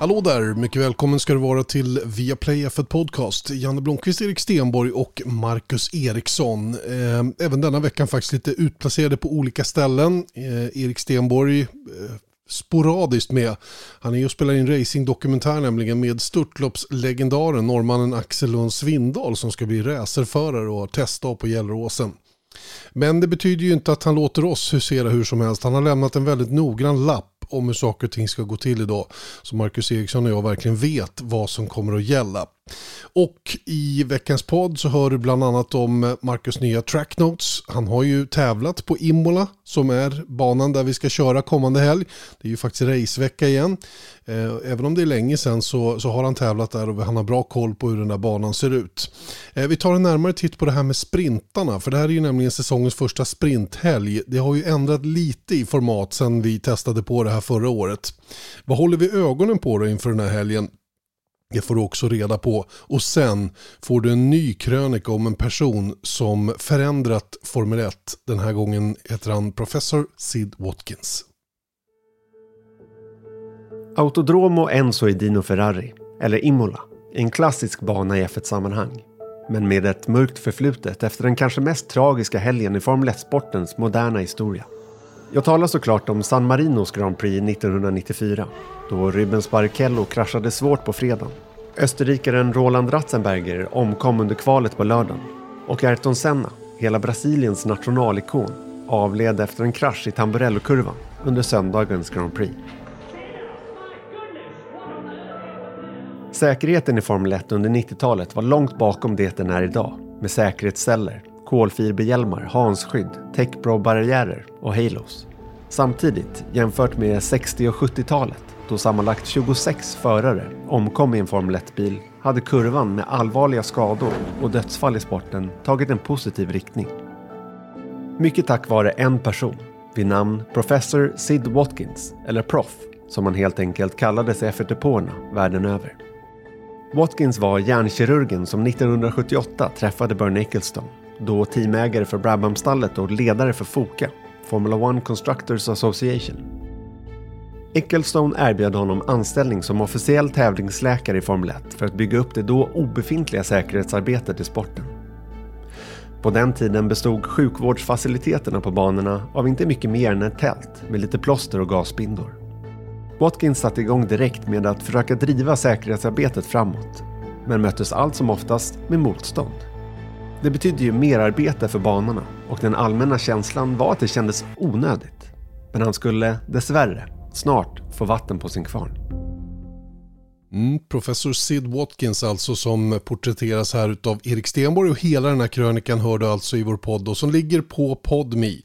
Hallå där, mycket välkommen ska du vara till Viaplay F1 Podcast. Janne Blomqvist, Erik Stenborg och Marcus Eriksson. Eh, även denna veckan faktiskt lite utplacerade på olika ställen. Eh, Erik Stenborg eh, sporadiskt med. Han är ju och spelar in racingdokumentär nämligen med störtloppslegendaren norrmannen Axel Lund Svindal som ska bli racerförare och testa på Gelleråsen. Men det betyder ju inte att han låter oss husera hur som helst. Han har lämnat en väldigt noggrann lapp om hur saker och ting ska gå till idag. Så Marcus Eriksson och jag verkligen vet vad som kommer att gälla. Och i veckans podd så hör du bland annat om Marcus nya track notes. Han har ju tävlat på Imola som är banan där vi ska köra kommande helg. Det är ju faktiskt racevecka igen. Eh, även om det är länge sedan så, så har han tävlat där och han har bra koll på hur den där banan ser ut. Eh, vi tar en närmare titt på det här med sprintarna för det här är ju nämligen säsongens första sprinthelg. Det har ju ändrat lite i format sedan vi testade på det här förra året. Vad håller vi ögonen på då inför den här helgen? Det får du också reda på. Och sen får du en ny krönika om en person som förändrat Formel 1. Den här gången heter han Professor Sid Watkins. Autodromo Enzo Edino Ferrari, eller Imola, är en klassisk bana i F1-sammanhang. Men med ett mörkt förflutet efter den kanske mest tragiska helgen i Formel 1-sportens moderna historia. Jag talar såklart om San Marinos Grand Prix 1994 då Rubens Barrichello kraschade svårt på fredagen. Österrikaren Roland Ratzenberger omkom under kvalet på lördagen och Ayrton Senna, hela Brasiliens nationalikon, avled efter en krasch i Tamburello-kurvan under söndagens Grand Prix. Säkerheten i Formel 1 under 90-talet var långt bakom det den är idag med säkerhetsceller, kolfiberhjälmar, hansskydd, techbro-barriärer och halos. Samtidigt, jämfört med 60 och 70-talet då sammanlagt 26 förare omkom i en Formel 1-bil hade kurvan med allvarliga skador och dödsfall i sporten tagit en positiv riktning. Mycket tack vare en person vid namn Professor Sid Watkins, eller Prof, som han helt enkelt kallades i F1-depåerna världen över. Watkins var hjärnkirurgen som 1978 träffade Bernie Ecclestone, då teamägare för Brabhamstallet och ledare för Foka, Formula One Constructors Association. Ecclestone erbjöd honom anställning som officiell tävlingsläkare i Formel 1 för att bygga upp det då obefintliga säkerhetsarbetet i sporten. På den tiden bestod sjukvårdsfaciliteterna på banorna av inte mycket mer än ett tält med lite plåster och gasbindor. Watkins satte igång direkt med att försöka driva säkerhetsarbetet framåt, men möttes allt som oftast med motstånd. Det betydde ju merarbete för banorna och den allmänna känslan var att det kändes onödigt. Men han skulle, dessvärre, snart få vatten på sin kvarn. Mm, professor Sid Watkins alltså som porträtteras här utav Erik Stenborg och hela den här krönikan hör du alltså i vår podd och som ligger på Podmi.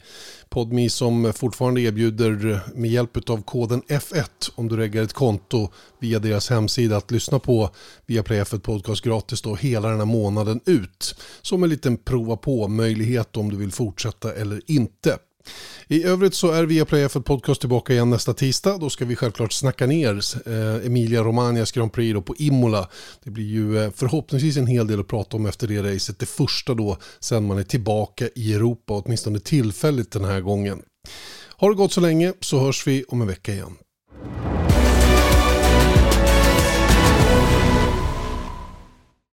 Podmi som fortfarande erbjuder med hjälp av koden F1 om du reggar ett konto via deras hemsida att lyssna på via Play F1 Podcast gratis då hela den här månaden ut. Som en liten prova på möjlighet om du vill fortsätta eller inte. I övrigt så är Viaplay F1 Podcast tillbaka igen nästa tisdag. Då ska vi självklart snacka ner eh, Emilia Romagnas Grand Prix då på Imola. Det blir ju eh, förhoppningsvis en hel del att prata om efter det racet. Det första då sen man är tillbaka i Europa, åtminstone tillfälligt den här gången. Har det gått så länge så hörs vi om en vecka igen.